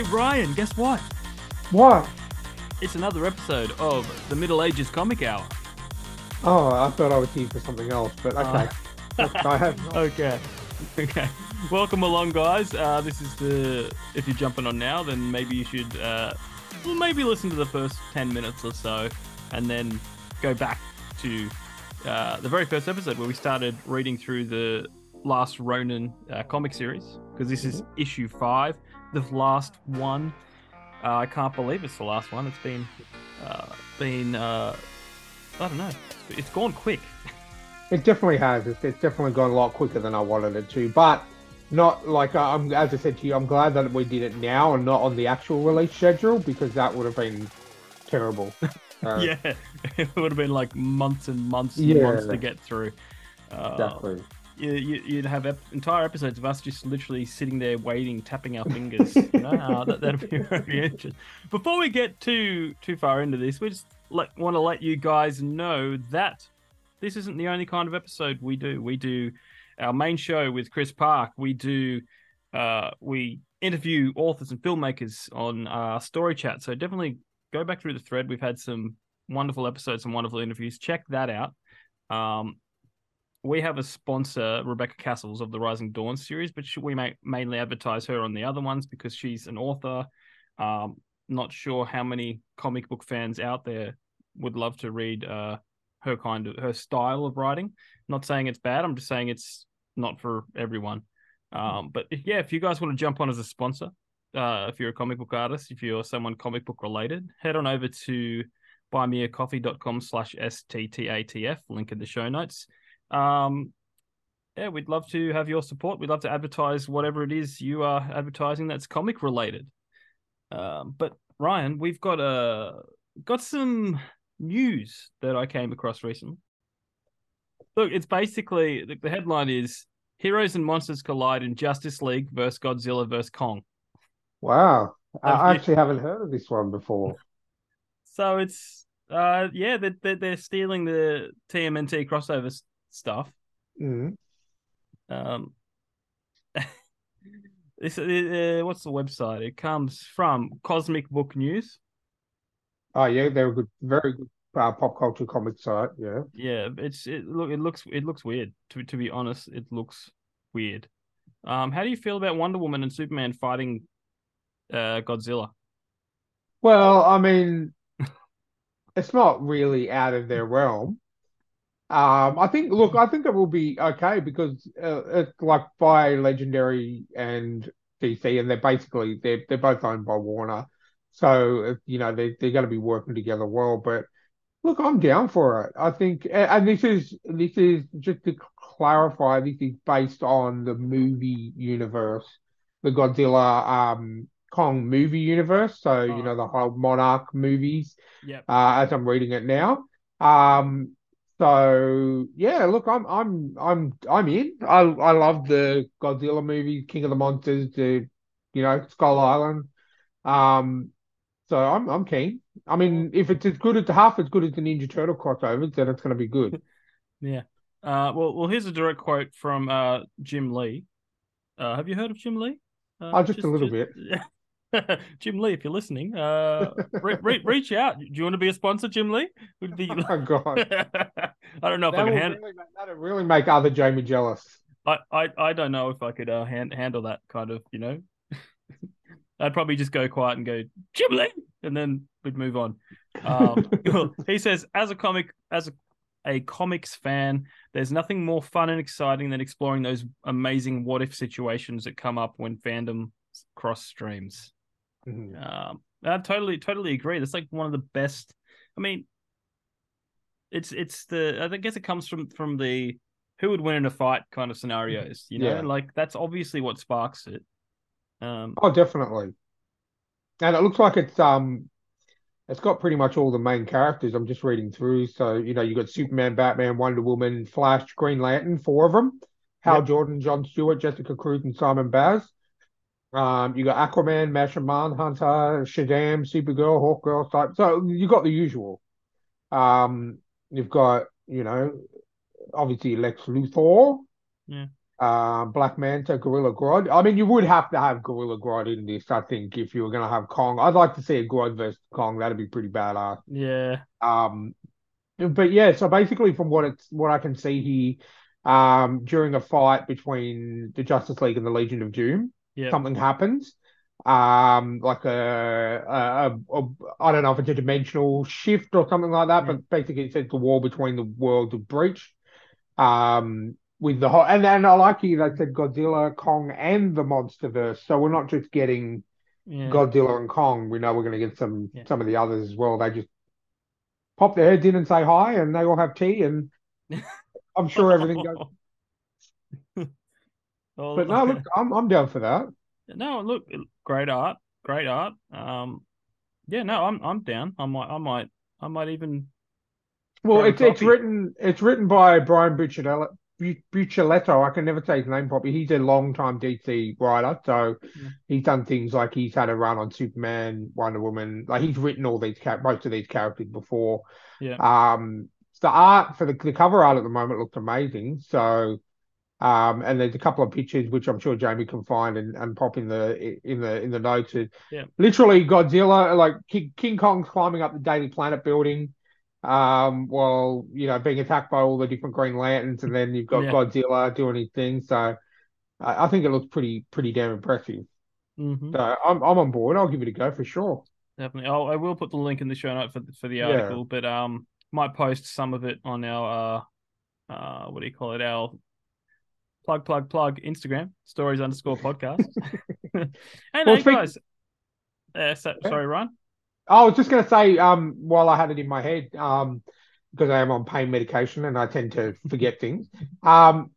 Hey Ryan, guess what? What? It's another episode of the Middle Agers Comic Hour. Oh, I thought I was here for something else, but okay. I have. Okay. Okay. Welcome along, guys. Uh, this is the. If you're jumping on now, then maybe you should. Uh, well, maybe listen to the first 10 minutes or so and then go back to uh, the very first episode where we started reading through the last Ronin uh, comic series because this is issue five, the last one. Uh, I can't believe it's the last one. It's been, uh, been, uh, I don't know. It's gone quick. It definitely has. It's, it's definitely gone a lot quicker than I wanted it to, but not like I'm. As I said to you, I'm glad that we did it now and not on the actual release schedule because that would have been terrible. Uh, yeah, it would have been like months and months and Yeah. months to get through. Uh, exactly. You, you'd have ep- entire episodes of us just literally sitting there waiting, tapping our fingers. you know, that, that'd be very interesting. Before we get too too far into this, we just want to let you guys know that this isn't the only kind of episode we do. We do our main show with Chris Park. We do uh, we interview authors and filmmakers on our story chat. So definitely go back through the thread. We've had some wonderful episodes, some wonderful interviews. Check that out. Um, we have a sponsor, Rebecca Castles of the Rising Dawn series, but we may mainly advertise her on the other ones because she's an author. Um, not sure how many comic book fans out there would love to read uh, her kind of her style of writing. Not saying it's bad. I'm just saying it's not for everyone. Um, but yeah, if you guys want to jump on as a sponsor, uh, if you're a comic book artist, if you're someone comic book related, head on over to buymeacoffee.com slash STTATF, link in the show notes. Um, yeah, we'd love to have your support. We'd love to advertise whatever it is you are advertising that's comic related. Um, but Ryan, we've got a got some news that I came across recently. Look, it's basically the, the headline is Heroes and Monsters Collide in Justice League versus Godzilla versus Kong. Wow. I Have I you- actually haven't heard of this one before. So it's uh yeah, they're they're, stealing the TMNT crossover s- stuff. Mm. Um, this uh, what's the website? It comes from Cosmic Book News. Oh yeah, they're a good, very good uh, pop culture comic site. Yeah. Yeah, it's it look it looks it looks weird. To to be honest, it looks weird. Um, how do you feel about Wonder Woman and Superman fighting uh Godzilla? Well, I mean, it's not really out of their realm. Um, I think, look, I think it will be okay because uh, it's like by Legendary and DC, and they're basically they're they're both owned by Warner, so uh, you know they they're going to be working together well. But look, I'm down for it. I think, and this is this is just to clarify, this is based on the movie universe, the Godzilla um Kong movie universe. So you Oh. know the whole Monarch movies Yep. uh, as I'm reading it now. Um, so yeah, look, I'm I'm I'm I'm in. I I love the Godzilla movie, King of the Monsters, the you know Skull Island. Um, so I'm I'm keen. I mean, if it's as good as half as good as the Ninja Turtle crossovers, then it's going to be good. Yeah. Uh, well, well, here's a direct quote from uh Jim Lee. Uh, have you heard of Jim Lee? Uh, Oh, just a little bit. Jim Lee, if you're listening, uh, re- re- reach out. Do you want to be a sponsor, Jim Lee? Would be. Oh God, I don't know if I can handle. really that'll really make other Jamie jealous. I, I, I don't know if I could uh, hand, handle that kind of, you know. I'd probably just go quiet and go Jim Lee, and then we'd move on. Um, he says, as a comic, as a, a comics fan, there's nothing more fun and exciting than exploring those amazing what if situations that come up when fandom cross streams. Mhm. Um, I totally, totally agree. That's like one of the best. I mean, it's it's the. I guess it comes from from the who would win in a fight kind of scenarios. You know, Yeah. like that's obviously what sparks it. Um, Oh, definitely. And it looks like it's um it's got pretty much all the main characters. I'm just reading through. So, you know, you got Superman, Batman, Wonder Woman, Flash, Green Lantern, four of them. Hal Yep. Jordan, John Stewart, Jessica Cruz, and Simon Baz. Um, you got Aquaman, Martian Manhunter, Shazam, Supergirl, Hawkgirl type. So you got the usual. Um, you've got, you know, obviously Lex Luthor. Yeah. uh, Black Manta, Gorilla Grodd. I mean, you would have to have Gorilla Grodd in this, I think, if you were going to have Kong. I'd like to see a Grodd versus Kong. That'd be pretty badass. Yeah. Um, but yeah, so basically, from what it's what I can see here, um, during a fight between the Justice League and the Legion of Doom, Yeah. something happens. Um, like a, a, a, a I don't know if it's a dimensional shift or something like that, Yeah. but basically it's the wall between the worlds of Breach. Um, with the whole and then I like you they said Godzilla, Kong, and the MonsterVerse. So we're not just getting Yeah. Godzilla and Kong. We know we're going to get some Yeah. some of the others as well. They just pop their heads in and say hi, and they all have tea, and I'm sure everything goes. Well, But no, look, I'm I'm down for that. no, look, great art, great art. Um, yeah, no, I'm I'm down. I might, I might, I might even. Well, it's it's written it's written by Brian Bucciarello. Bu- Buccialetto, I can never say his name properly. He's a long-time DC writer, so Yeah. he's done things like he's had a run on Superman, Wonder Woman. Like he's written all these most of these characters before. Yeah. Um, the art for the the cover art at the moment looks amazing. So, um, and there's a couple of pictures which I'm sure Jamie can find and, and pop in the in the in the notes. Yeah. Literally Godzilla, like King, King Kong's climbing up the Daily Planet building, um, while you know being attacked by all the different Green Lanterns, and then you've got Yeah. Godzilla doing his thing. So, I, I think it looks pretty pretty damn impressive. hmm So I'm I'm on board. I'll give it a go for sure. Definitely. I'll, I will put the link in the show note for the- for the Yeah. article, but um, might post some of it on our uh, uh, what do you call it? Our plug plug plug Instagram stories underscore podcast. and Well, hey speak- guys, uh, so, sorry, Ryan. I was just going to say, um, while I had it in my head, um, because I am on pain medication and I tend to forget things. Um,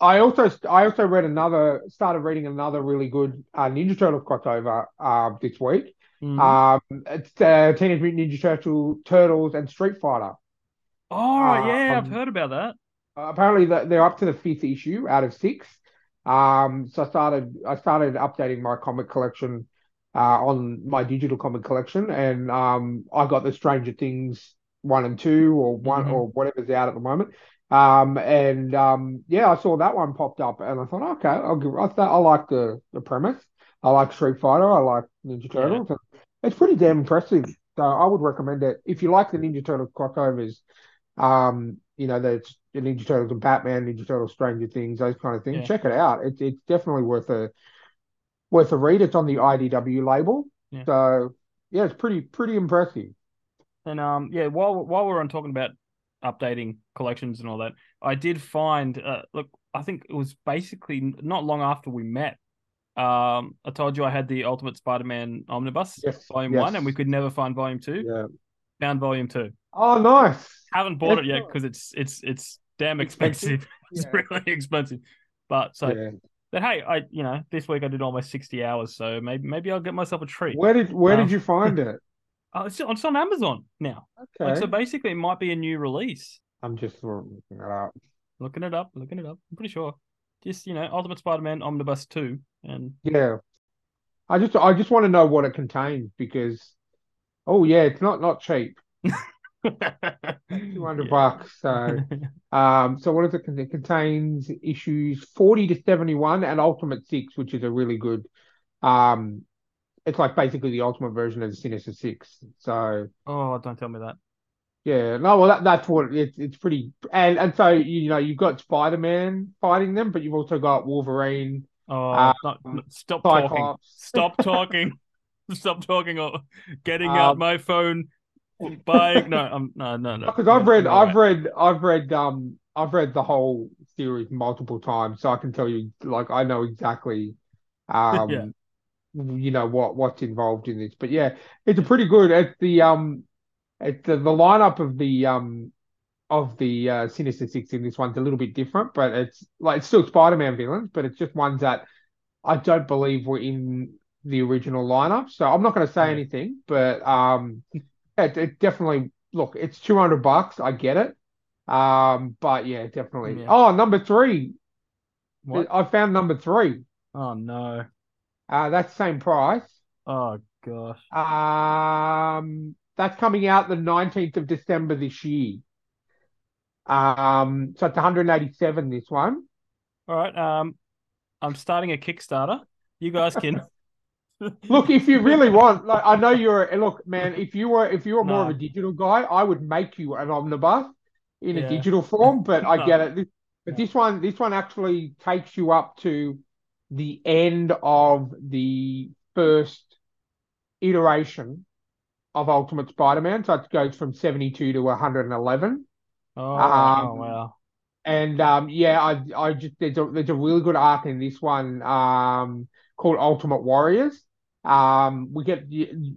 I also I also read another started reading another really good uh, Ninja Turtles crossover uh, this week. Mhm. Um, it's uh, Teenage Mutant Ninja Turtle, Turtles and Street Fighter. oh yeah, I've um, heard about that. Apparently, they're up to the fifth issue out of six. Um, so I started I started updating my comic collection uh, on my digital comic collection, and um, I got the Stranger Things one and two, or one Mhm. or whatever's out at the moment. Um, and um, yeah, I saw that one popped up, and I thought, okay, I'll give. I thought I like the the premise. I like Street Fighter. I like Ninja Yeah. Turtles. It's pretty damn impressive. So I would recommend it if you like the Ninja Turtles crossovers. Um, you know, the the Ninja Turtles and Batman, Ninja Turtles, Stranger Things, those kind of things. Yeah. Check it out. It's it's definitely worth a worth a read. It's on the IDW label, Yeah. so yeah, it's pretty pretty impressive. And um, yeah, while while we're on talking about updating collections and all that, I did find uh, look, I think it was basically not long after we met. Um, I told you I had the Ultimate Spider-Man Omnibus, Yes, Volume yes. One, and we could never find Volume Two. Yeah. Found Volume Two. Oh, nice. Haven't bought it yet because it's it's it's damn Expensive. it's Yeah. really expensive. But so, Yeah. but hey, I you know this week I did almost sixty hours, so maybe maybe I'll get myself a treat. Where did where Um, did you find it? Oh, it's, it's on Amazon now. Like, Okay, so basically, it might be a new release. I'm just looking it up. Looking it up, looking it up. I'm pretty sure. Just you know, Ultimate Spider-Man Omnibus Two, and Yeah, I just I just want to know what it contains because, oh yeah, it's not not cheap. Two hundred Yeah. bucks. So. Um, so what does it? It contains issues 40 to 71 and Ultimate 6, which is a really good um it's like basically the ultimate version of the Sinister Six. So oh, don't tell me that. yeah, no, well that, that's what it's it's pretty and and so you know you've got Spider-Man fighting them, but you've also got Wolverine, Oh, Um, not, not- stop talking. Stop talking. Stop talking. Or getting out Um, my phone. Buying. No, I'm no, no, no. Because I've read, I've read, I've read, um, I've read the whole series multiple times, so I can tell you, like, I know exactly, um, Yeah. you know what what's involved in this. But yeah, it's a pretty good. It's the um, it's the, the lineup of the um of the uh, Sinister Six in this one's a little bit different, but it's like it's still Spider-Man villains, but it's just ones that I don't believe were in the original lineup. So I'm not going to say Yeah. anything, but um, it, it definitely look. It's two hundred bucks. I get it. Um, but yeah, definitely. Yeah. Oh, number three. What? I found number three. Oh no. Uh, that's same price. Oh gosh. Um, that's coming out the 19th of December this year. Um, so it's 187 this one. All right. Um, I'm starting a Kickstarter. You guys can. Look, if you really want, like I know you're. Look, man, if you were if you were more of a digital guy, I would make you an omnibus in a digital form. But I get it. This- But this one, this one actually takes you up to the end of the first iteration of Ultimate Spider-Man. So it goes from 72 to 111. Oh, Um, wow. And um, yeah, I I just there's a there's a really good arc in this one um called Ultimate Warriors. Um, we get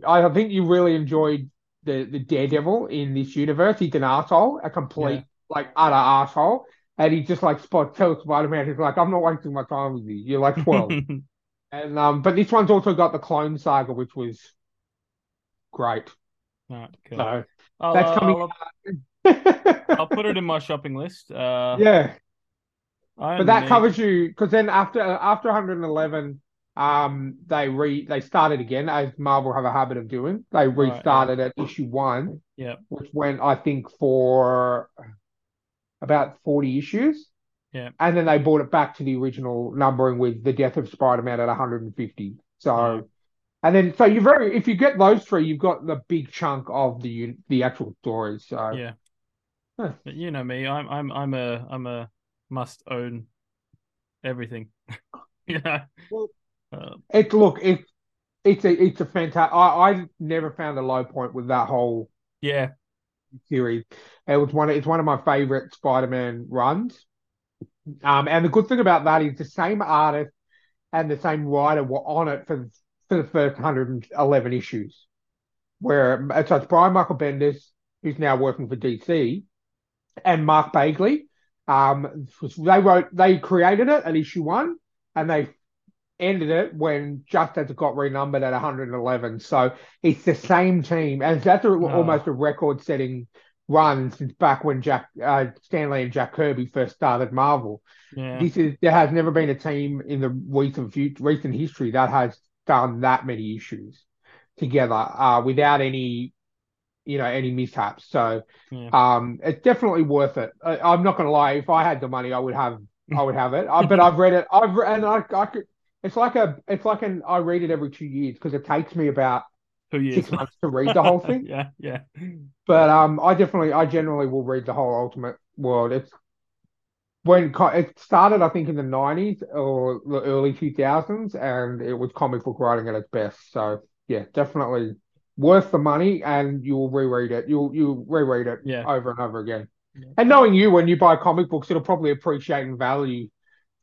I think you really enjoyed the the Daredevil in this universe. He's an asshole, a complete Yeah. like utter asshole, and he just like spot tells Spider Man, he's like, I'm not wasting my time with you. You're like twelve, and um, but this one's also got the Clone Saga, which was great. All right, cool. So I'll, that's uh, coming. I'll, I'll put it in my shopping list. Uh, yeah. I But that covers you because then after after 111, um, they re they started again as Marvel have a habit of doing. They Right, yeah. restarted at issue one, Yeah. which went I think for about 40 issues. Yeah. And then they brought it back to the original numbering with the death of Spider-Man at 150. So, Yeah. and then so you very if you get those three, you've got the big chunk of the the actual stories. So Yeah. Huh. But you know me. I'm I'm I'm a I'm a must own everything. yeah. Well- Uh, It look it it's a it's a fantastic. I I never found a low point with that whole yeah. series. It was one. It's one of my favorite Spider-Man runs. Um, and the good thing about that is the same artist and the same writer were on it for for the first 111 issues. Where so it's Brian Michael Bendis, who's now working for DC, and Mark Bagley. Um, they wrote they created it at issue one, and they ended it when just as it got renumbered at 111. So it's the same team, and that's a, almost a record-setting run since back when Jack uh, Stanley and Jack Kirby first started Marvel. Yeah. This is there has never been a team in the recent recent history that has done that many issues together uh, without any you know any mishaps. So Yeah. um, it's definitely worth it. I, I'm not gonna lie, if I had the money, I would have I would have it. I, but I've read it. I've and I, I could. It's like a. It's like an. I read it every two years because it takes me about Two years. six months to read the whole thing. yeah. Yeah. But um, I definitely, I generally will read the whole Ultimate World. It's when it started, I think, in the nineties or the early two thousands, and it was comic book writing at its best. So yeah, definitely worth the money, and you'll reread it. You'll you'll reread it Yeah. over and over again. Yeah. And knowing you, when you buy comic books, it'll probably appreciate in value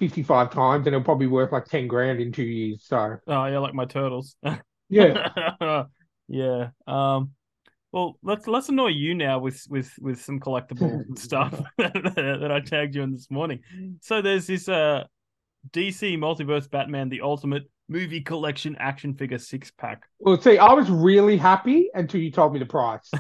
fifty five times, and it'll probably worth like ten grand in two years. So Oh yeah, like my turtles. yeah, yeah. Um. Well, let's let's annoy you now with with with some collectible stuff that I tagged you in this morning. So there's this uh DC Multiverse Batman the Ultimate Movie Collection action figure six pack. Well, see, I was really happy until you told me the price.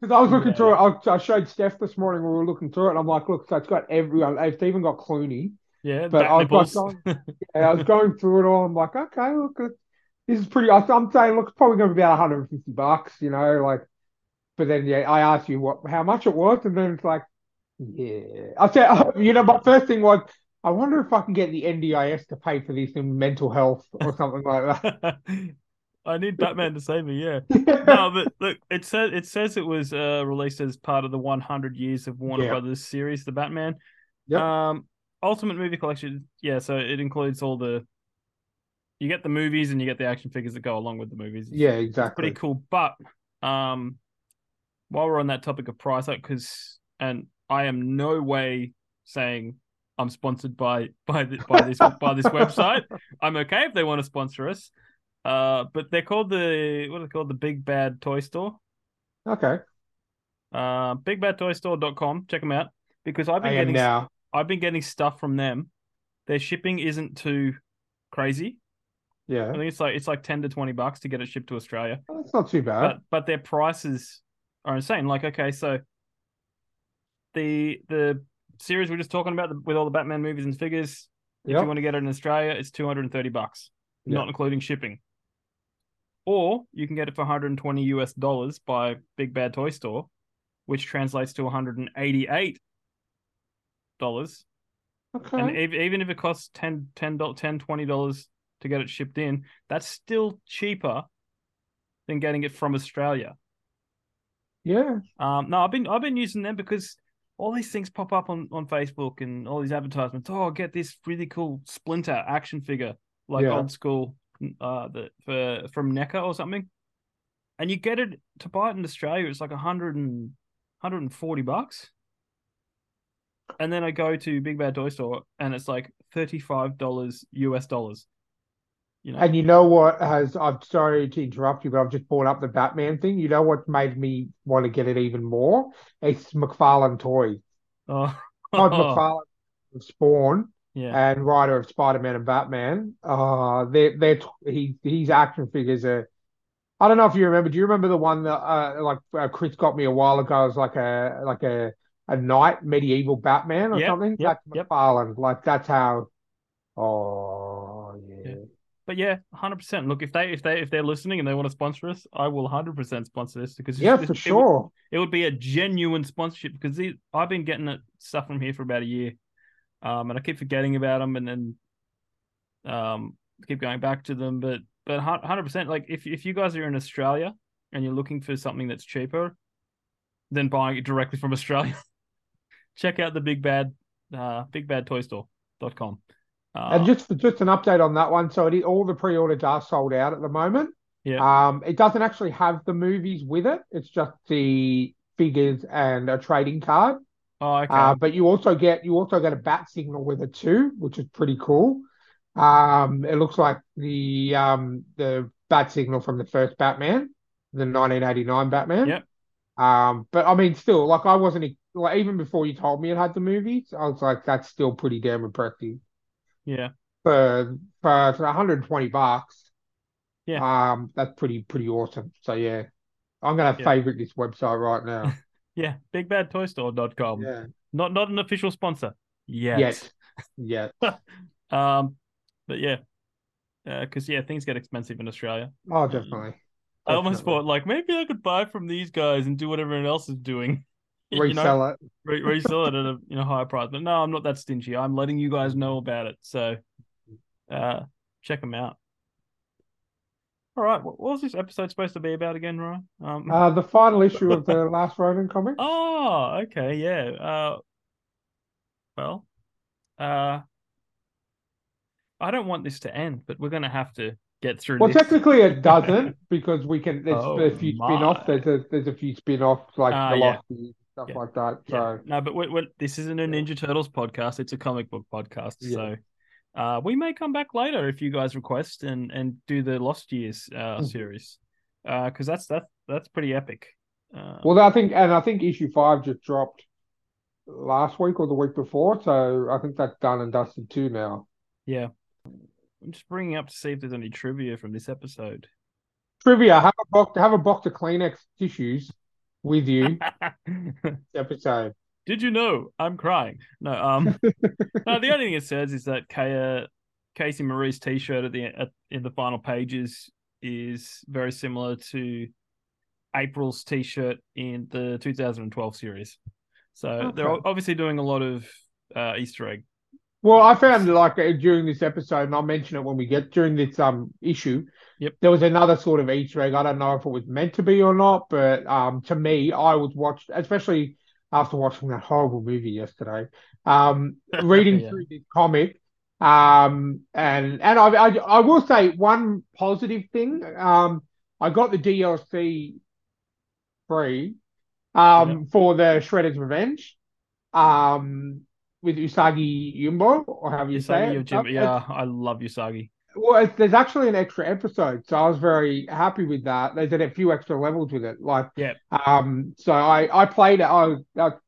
Because I was looking Yeah. through it. I, I showed Steph this morning we were looking through it, and I'm like, look, so it's got everyone. Uh, it's even got Clooney. Yeah, But I was like, oh, nipples. And I was going through it all. I'm like, okay, look, this is pretty. I'm saying, look, it's probably going to be about 150 bucks, you know, like. But then, yeah, I asked you what how much it was, and then it's like, yeah. I said, you know, my first thing was, I wonder if I can get the NDIS to pay for this in mental health or something like that. I need Batman to save me. Yeah. no, but look, it says it says it was uh, released as part of the 100 years of Warner Yeah. Brothers series, the Batman. Yep. Um, Ultimate Movie Collection. Yeah, so it includes all the. You get the movies and you get the action figures that go along with the movies. It's- yeah, it's exactly. pretty cool. But um, while we're on that topic of price, because and I am no way saying I'm sponsored by by the, by this by this website. I'm okay if they want to sponsor us. Uh, but they're called the what are they called? The Big Bad Toy Store. Okay, Uh, bigbadtoystore.com. Check them out because I've been I getting now. I've been getting stuff from them. Their shipping isn't too crazy. Yeah, I think it's like it's like ten to twenty bucks to get it shipped to Australia. that's not too bad. but but their prices are insane. Like, okay, so the the series we're just talking about with all the Batman movies and figures, if you want to get it in Australia, it's two hundred and thirty bucks, Yeah. not including shipping. Or you can get it for 120 US dollars by Big Bad Toy Store, which translates to 188 dollars Okay. And ev- even if it costs 10 10 10 20 dollars to get it shipped in, that's still cheaper than getting it from Australia. yeah. Um, no, I've been I've been using them because all these things pop up on, on Facebook and all these advertisements. Oh, get this really cool Splinter action figure, like Yeah. old school, uh, the for from NECA or something, and you get it to buy it in Australia. It's like a hundred and hundred and forty bucks. And then I go to Big Bad Toy Store and it's like thirty five dollars US dollars. You know, And you know what has, I'm sorry to interrupt you, but I've just brought up the Batman thing. You know what made me want to get it even more? It's McFarlane Toys. oh, Todd McFarlane Spawn yeah, and writer of Spider-Man and Batman. Uh, they're, they're, he, his action figures are, I don't know if you remember, do you remember the one that, uh, like, uh, Chris got me a while ago? It was like a, like a, a knight medieval Batman or Yep, something? yep, That's yep. McFarlane. Like, that's how, oh, yeah. Yeah. but yeah, hundred percent. Look, if they if they if they're listening and they want to sponsor us, I will hundred percent sponsor this because Yeah, this- for it would- sure. it would be a genuine sponsorship because these, I've been getting it, stuff from here for about a year, um, and I keep forgetting about them, and then um, keep going back to them. But but hundred percent, like if if you guys are in Australia and you're looking for something that's cheaper than buying it directly from Australia, check out the Big Bad uh, BigBadToyStore.com. Uh, And just just an update on that one. So it, all the pre-orders are sold out at the moment. Yeah. Um, it doesn't actually have the movies with it. It's just the figures and a trading card. Oh, okay. Uh, but you also get you also get a bat signal with it too, which is pretty cool. Um, it looks like the um the bat signal from the first Batman, the 1989 Batman. Yep. Um, but I mean, still, like I wasn't like even before you told me it had the movies, I was like, that's still pretty damn impressive yeah. for for, for 120 bucks. Yeah. Um, that's pretty pretty awesome. So yeah, I'm gonna Yeah. favorite this website right now. Yeah. BigBadToyStore.com. yeah. Not not an official sponsor yet. Yet. Yet. Um, but yeah, because yeah, things get expensive in Australia. Oh, definitely. I almost thought like maybe I could buy from these guys and do what everyone else is doing. You know, resell it. re- resell it at a you know higher price. But no, I'm not that stingy. I'm letting you guys know about it. So, uh, check them out. All right, what was this episode supposed to be about again, Ryan? Um, Uh, the final issue of the last Ronin comic. oh, okay, yeah. Uh, well, uh, I don't want this to end, but we're gonna have to get through Well, this. technically it doesn't because we can. There's Oh, a few spin-offs. There's a there's a few spin-offs like Ah, the yeah. Stuff Yeah. like that. Yeah. So No, but we're, we're, this isn't a Ninja Turtles podcast. It's a comic book podcast. Yeah. So uh, we may come back later if you guys request and and do the Lost Years uh, Mhm. series because that's that's that's pretty epic. Uh, well, I think and I think issue five just dropped last week or the week before. So I think that's done and dusted too now. yeah, I'm just bringing up to see if there's any trivia from this episode. Trivia: Have a box. Have a box of Kleenex tissues with you. episode. Did you know I'm crying? No, um, no. The only thing it says is that Kaya, Casey Marie's T-shirt at the at, in the final pages is very similar to April's T-shirt in the 2012 series. So they're obviously doing a lot of uh, Easter egg. Well, I found like uh, during this episode, and I'll mention it when we get during this um issue. Yep. There was another sort of Easter egg. I don't know if it was meant to be or not, but um, to me, I was watched, especially after watching that horrible movie yesterday. Um, reading Yeah. through this comic, um, and and I, I I will say one positive thing. Um, I got the DLC free, um, for the Shredder's Revenge, um, with Usagi Yumbo, or have you say Usagi it. Yojimbo. Yeah, I love Usagi. Well, it's, there's actually an extra episode, so I was very happy with that. There's a few extra levels with it, like Yeah. Um, so I I played it. Oh, that's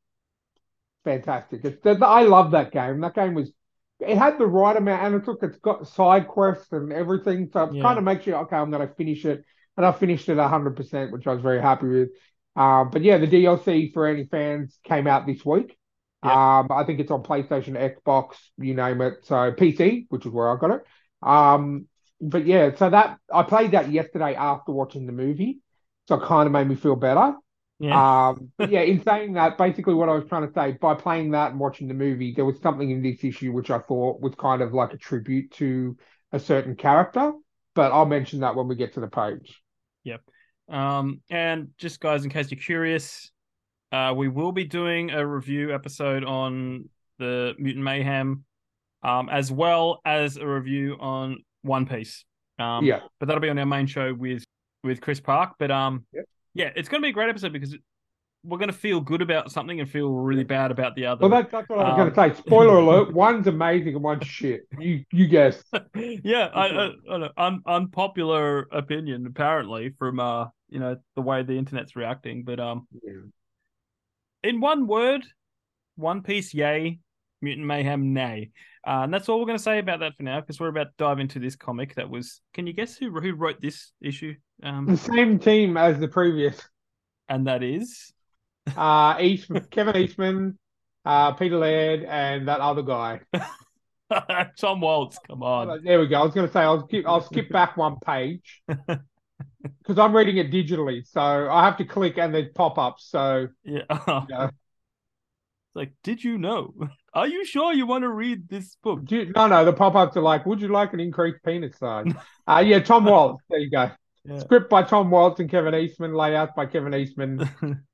fantastic! It's I love that game. That game was it had the right amount, and it took it's got side quests and everything, so it Yeah. kind of makes you okay. I'm going to finish it, and I finished it 100, percent which I was very happy with. Um, but yeah, the DLC for any fans came out this week. Um, I think it's on PlayStation, Xbox, you name it. So PC, which is where I got it. Um, but yeah, so that I played that yesterday after watching the movie, so it kind of made me feel better. Yeah. Um, but yeah, in saying that, basically what I was trying to say, by playing that and watching the movie, there was something in this issue which I thought was kind of like a tribute to a certain character. But I'll mention that when we get to the page. Yep. Um, and just guys, in case you're curious, uh, we will be doing a review episode on the Mutant Mayhem, um, as well as a review on One Piece. Um, Yeah. but that'll be on our main show with with Chris Park. But um, Yep. yeah, it's going to be a great episode because we're going to feel good about something and feel really bad about the other. Well, that, that's what I was Um, going to say. Spoiler alert: one's amazing and one's shit. You you guess. yeah, I, I, I know, un, unpopular opinion apparently from uh, you know, the way the internet's reacting. But um, yeah. in one word, One Piece, yay. Mutant Mayhem, nay. Uh, and that's all we're going to say about that for now, because we're about to dive into this comic. That was. Can you guess who who wrote this issue? The Um, same team as the previous. and that is. Uh, Eastman, Kevin Eastman, uh, Peter Laird, and that other guy. Tom Waltz. Come on. There we go. I was going to say I'll skip. I'll skip back one page because I'm reading it digitally, so I have to click and there's pop-ups. So Yeah. Yeah. It's like, did you know? Are you sure you want to read this book? you- no, no, the pop-ups are like, "Would you like an increased penis size?" uh, yeah, Tom Waltz. There you go. Yeah. Script by Tom Waltz and Kevin Eastman. Layout by Kevin Eastman.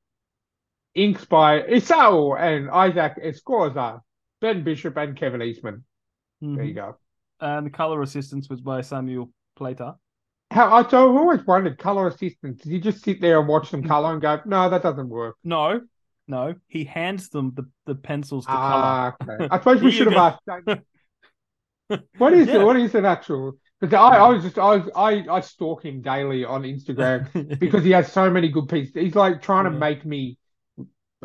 Inks by Isao and Isaac Escorza. Ben Bishop and Kevin Eastman. There you Mhm. go. And the color assistance was by Samuel Plater. How I I've always wondered color assistance. Did you just sit there and watch them color and go, no, that doesn't work? No, no, he hands them the, the pencils to Ah, color. okay. I suppose we should have asked. What is Yeah. it? What is an actual? Because I, I was just I was I, I stalk him daily on Instagram because he has so many good pieces. He's like trying to Yeah. make me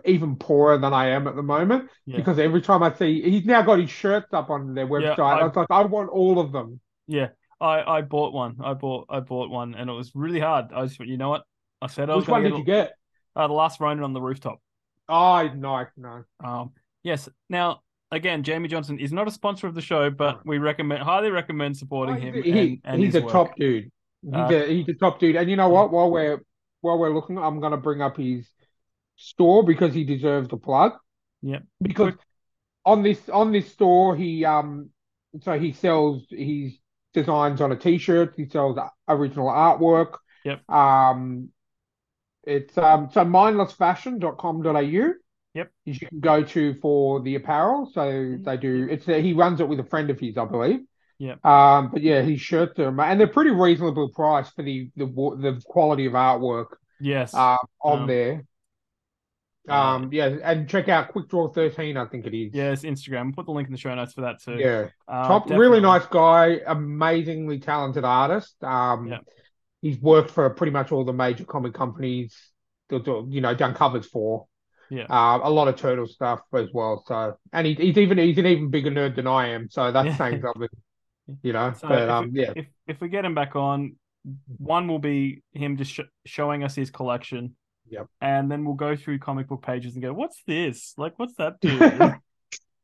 even poorer than I am at the moment. Yeah. Because every time I see, he's now got his shirts up on their website. I- I was like, I want all of them. yeah, I, I bought one. I bought I bought one, and it was really hard. I just you know what? I said I was Which one did you get, get? uh, the last Ronin on the rooftop. Oh, no, no. Um, yes. Now, again, Jamie Johnson is not a sponsor of the show, but we recommend highly recommend supporting Oh, him. he- and, and he's a work. top dude. He's, Uh, a, he's a top dude. And you know what? While we're while we're looking, I'm gonna bring up his store because he deserves the plug. Yeah. Because on this on this store, he um so he sells his designs on a t-shirt. He sells original artwork. Yep. Um, it's um so mindlessfashion.com.au. Yep. Is You can go to for the apparel. So they do. It's he runs it with a friend of his, I believe. Yep. Um, but yeah, his shirts are and they're pretty reasonable price for the the the quality of artwork Yes. um on Um, there. uh, Um, yeah, and check out Quick Draw 13, I think it is. yes, Instagram. We'll put the link in the show notes for that too. Yeah. Uh, Top, definitely. really nice guy, amazingly talented artist. Um, Yeah. He's worked for pretty much all the major comic companies. that You know, done covers for. Yeah. Uh, a lot of turtle stuff as well. So, and he, he's even he's an even bigger nerd than I am. So that's Yeah. saying something. You know, So but if, um, we, yeah, if if we get him back on, one will be him just sh- showing us his collection. Yep. And then we'll go through comic book pages and go, "What's this? Like, what's that do?"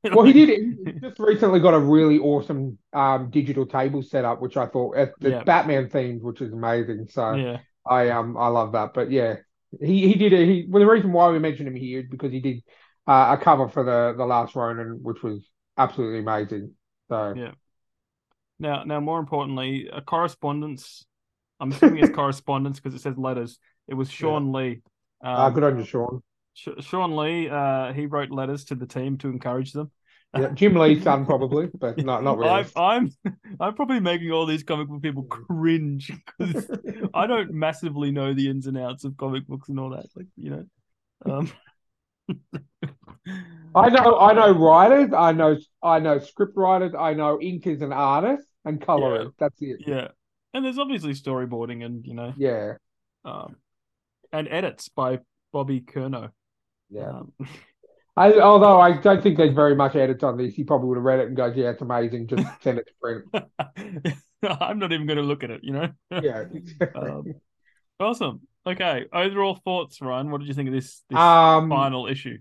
well, he did. He just recently got a really awesome um digital table set up, which I thought it's it's Yeah. Batman themed, which is amazing. So. yeah. I um I love that. But yeah, he he did a, he well the reason why we mentioned him here is because he did uh, a cover for the the last Ronin, which was absolutely amazing. So Yeah. Now, now, more importantly, a correspondence. I'm assuming it's correspondence because it says letters. It was Shawn Lee. Um, uh, good on you, Sean. Shawn Lee. Uh, he wrote letters to the team to encourage them. Yeah, Jim Lee's son probably, but not not really. I'm, I'm, I'm probably making all these comic book people cringe because I don't massively know the ins and outs of comic books and all that. Like, you know, um, I know I know writers, I know I know script writers, I know inkers and artists and colorers. That's it. yeah, and there's obviously storyboarding and you know, Yeah, um, and edits by Bobby Curnow. Yeah. Um, I, although I don't think there's very much edits on this, he probably would have read it and goes, "Yeah, it's amazing." Just send it to print. I'm not even going to look at it. You know. Yeah. um, awesome. Okay. Overall thoughts, Ryan. What did you think of this, this um, final issue?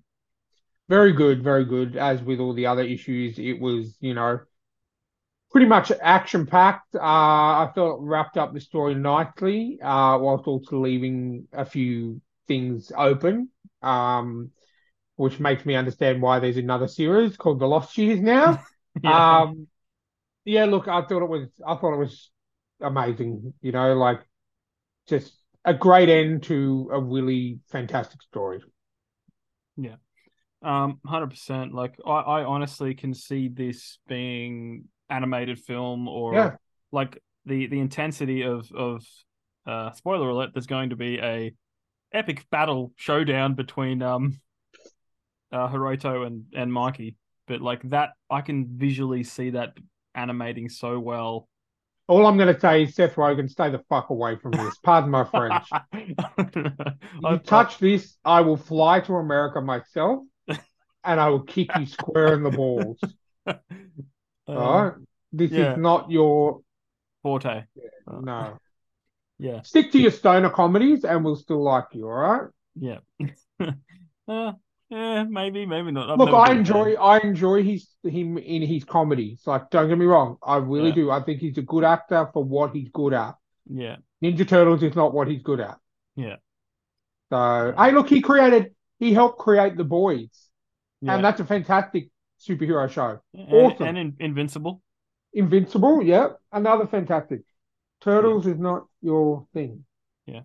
Very good, very good. As with all the other issues, it was, you know, pretty much action packed. Uh, I felt wrapped up the story nicely, uh, whilst also leaving a few things open, um, which makes me understand why there's another series called The Lost Years now. Yeah. Um, yeah, look, I thought it was, I thought it was amazing. You know, like just a great end to a really fantastic story. Yeah. Um, hundred percent. Like I, I honestly can see this being animated film or Yeah. like the the intensity of of uh spoiler alert. There's going to be a epic battle showdown between um uh Hiroto and and Mikey. But like that, I can visually see that animating so well. All I'm going to say is Seth Rogen, stay the fuck away from this. Pardon my French. You touch this, I will fly to America myself, and I will kick you square in the balls. um, All right, this yeah. is not your Forte. Uh, no. Yeah. Stick to your stoner comedies, and we'll still like you. All right. Yeah. uh, yeah, maybe, maybe not. I've Look, I been a fan. enjoy I enjoy his him in his comedies. Like, don't get me wrong, I really Yeah. do. I think he's a good actor for what he's good at. Yeah, Ninja Turtles is not what he's good at. Yeah. So, hey, look, he created, he helped create The Boys, yeah. and that's a fantastic superhero show. And, awesome. and in, Invincible. Invincible, yeah, another fantastic. Turtles is not your thing. Yeah.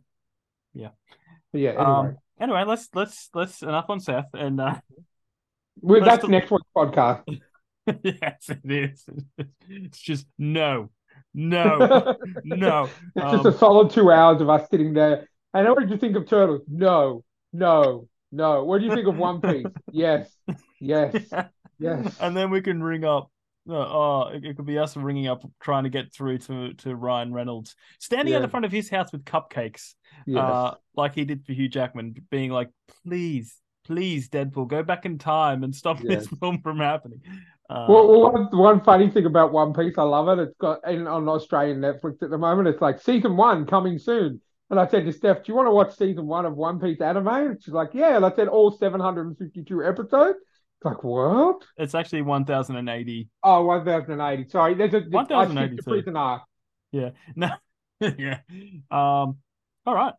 Yeah. But yeah. Anyway, Um. Anyway, let's let's let's enough on Seth and uh, well, that's next week's podcast. yes, it is. It's just no, no, no. It's Um, just a solid two hours of us sitting there. And what did you think of Turtles? No, no, no. What do you think of One Piece? yes, yes, yes. and then we can ring up. Uh, oh, it, it could be us ringing up, trying to get through to to Ryan Reynolds, standing at Yeah. the front of his house with cupcakes, yes. uh, like he did for Hugh Jackman, being like, "Please, please, Deadpool, go back in time and stop Yes. this film from happening." Uh, well, well, one, one funny thing about One Piece, I love it. It's got in, on Australian Netflix at the moment. It's like season one coming soon. And I said to Steph, "Do you want to watch season one of One Piece anime?" And she's like, "Yeah." And I said, "All 752 episodes." Like, "What?" it's actually one thousand and eighty. Oh, 1080. Sorry, there's a skipped the 1082. prison. Yeah, no, yeah. Um, all right,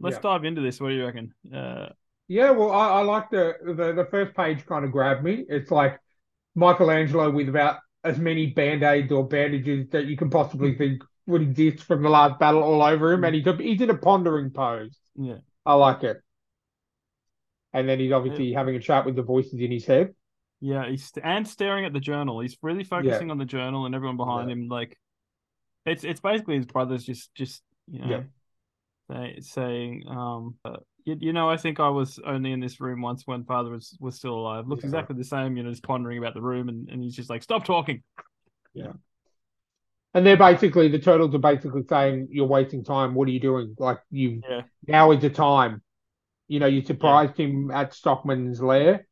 let's Yeah. dive into this. What do you reckon? Uh, Yeah, well, I, I like the, the the first page kind of grabbed me. It's like Michelangelo with about as many band-aids or bandages that you can possibly think would exist from the last battle all over him, and he's he's in a pondering pose. yeah, I like it. And then he's obviously having a chat with the voices in his head. yeah. He's and staring at the journal. He's really focusing on the journal and everyone behind him. Like, it's it's basically his brothers just just you know Yeah. say, saying um. Uh, you, you know, I think I was only in this room once when father was, was still alive. Looks Yeah. exactly the same, you know, just pondering about the room, and, and he's just like, "Stop talking." Yeah. And they're basically the turtles are basically saying, "You're wasting time. What are you doing? Like you Yeah. now is the time. You know, you surprised him at Stockman's lair.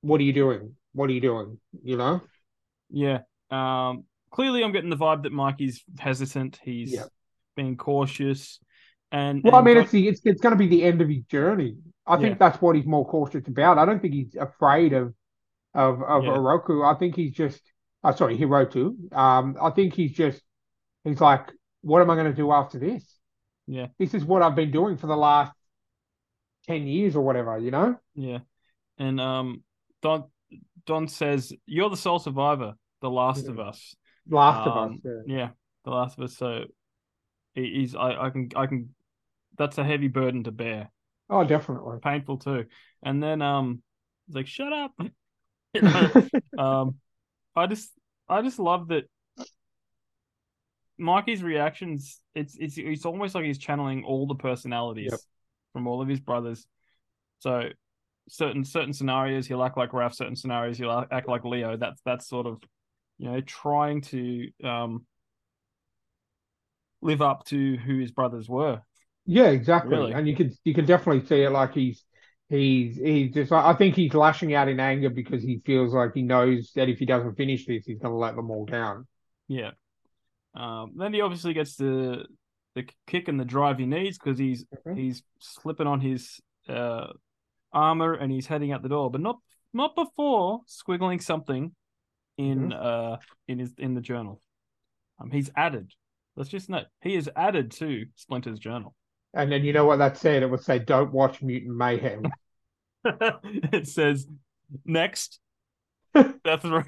What are you doing? What are you doing? You know? Yeah. Um. Clearly, I'm getting the vibe that Mikey's hesitant. He's Yeah. being cautious, and Well, I mean, it's the, it's it's going to be the end of his journey. I Yeah. think that's what he's more cautious about. I don't think he's afraid of of of Yeah. Oroku. I think he's just, uh, sorry, Hiroto. Um, I think he's just, he's like, what am I going to do after this? Yeah. This is what I've been doing for the last ten years or whatever. You know? Yeah, and um, Don Don says you're the sole survivor, the last of us. Last of Um, us. Yeah. Yeah, the last of us. So he- he's I I can I can. That's a heavy burden to bear. Oh, definitely. Painful too. And then um, he's like, "Shut up." You know? um, I just I just love that. Mikey's reactions. It's it's it's almost like he's channeling all the personalities Yep. From all of his brothers. So certain certain scenarios he'll act like Ralph. Certain scenarios he'll act- act like Leo. That's that's sort of you know trying to um live up to who his brothers were. Yeah, exactly. Really? And you can you can definitely see it like he's he's he's just I think he's lashing out in anger because he feels like he knows that if he doesn't finish this, he's gonna let them all down. Yeah. Um, then he obviously gets the the kick and the drive he needs because he's Mhm. he's slipping on his uh, armor and he's heading out the door, but not not before squiggling something in uh in his in the journal. Um, he's added. Let's just note he is added to Splinter's journal. And then you know what that said? It would say, "Don't watch Mutant Mayhem." it says next. Seth Rogen.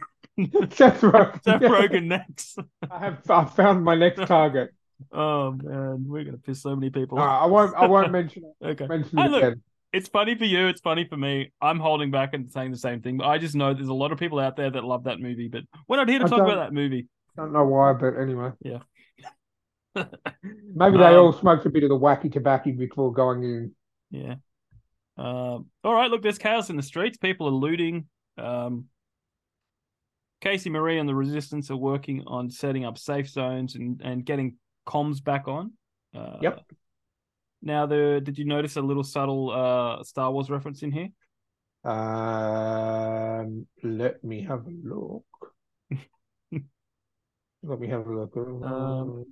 Seth Rogen. Seth Rogen next. I have I found my next target. Oh man, we're gonna piss so many people. Off. I won't. I won't mention it. okay. Mention Hey, it look, again. it's funny for you. It's funny for me. I'm holding back and saying the same thing, but I just know there's a lot of people out there that love that movie. But we're not here to I talk about that movie. I don't know why, but anyway, Yeah. maybe they Um, all smoked a bit of the wacky tobacco before going in. Yeah. Um, all right. Look, there's chaos in the streets. People are looting. Um, Casey Marie and the Resistance are working on setting up safe zones and, and getting comms back on. Uh, Yep. Now, the did you notice a little subtle uh, Star Wars reference in here? Um, let me have a look. let me have a look. Um,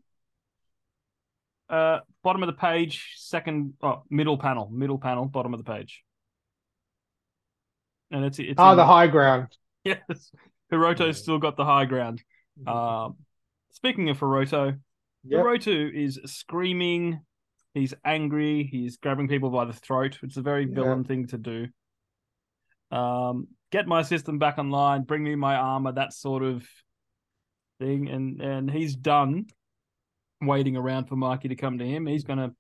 Uh, bottom of the page, second, oh, middle panel, middle panel, bottom of the page. And it's it's oh, in- the high ground. yes. Hiroto's Yeah. still got the high ground. Um, speaking of Hiroto, Yep. Hiroto is screaming. He's angry. He's grabbing people by the throat. It's a very Yeah. villain thing to do. Um, get my system back online. Bring me my armor. That sort of thing. And and he's done waiting around for Mikey to come to him. He's gonna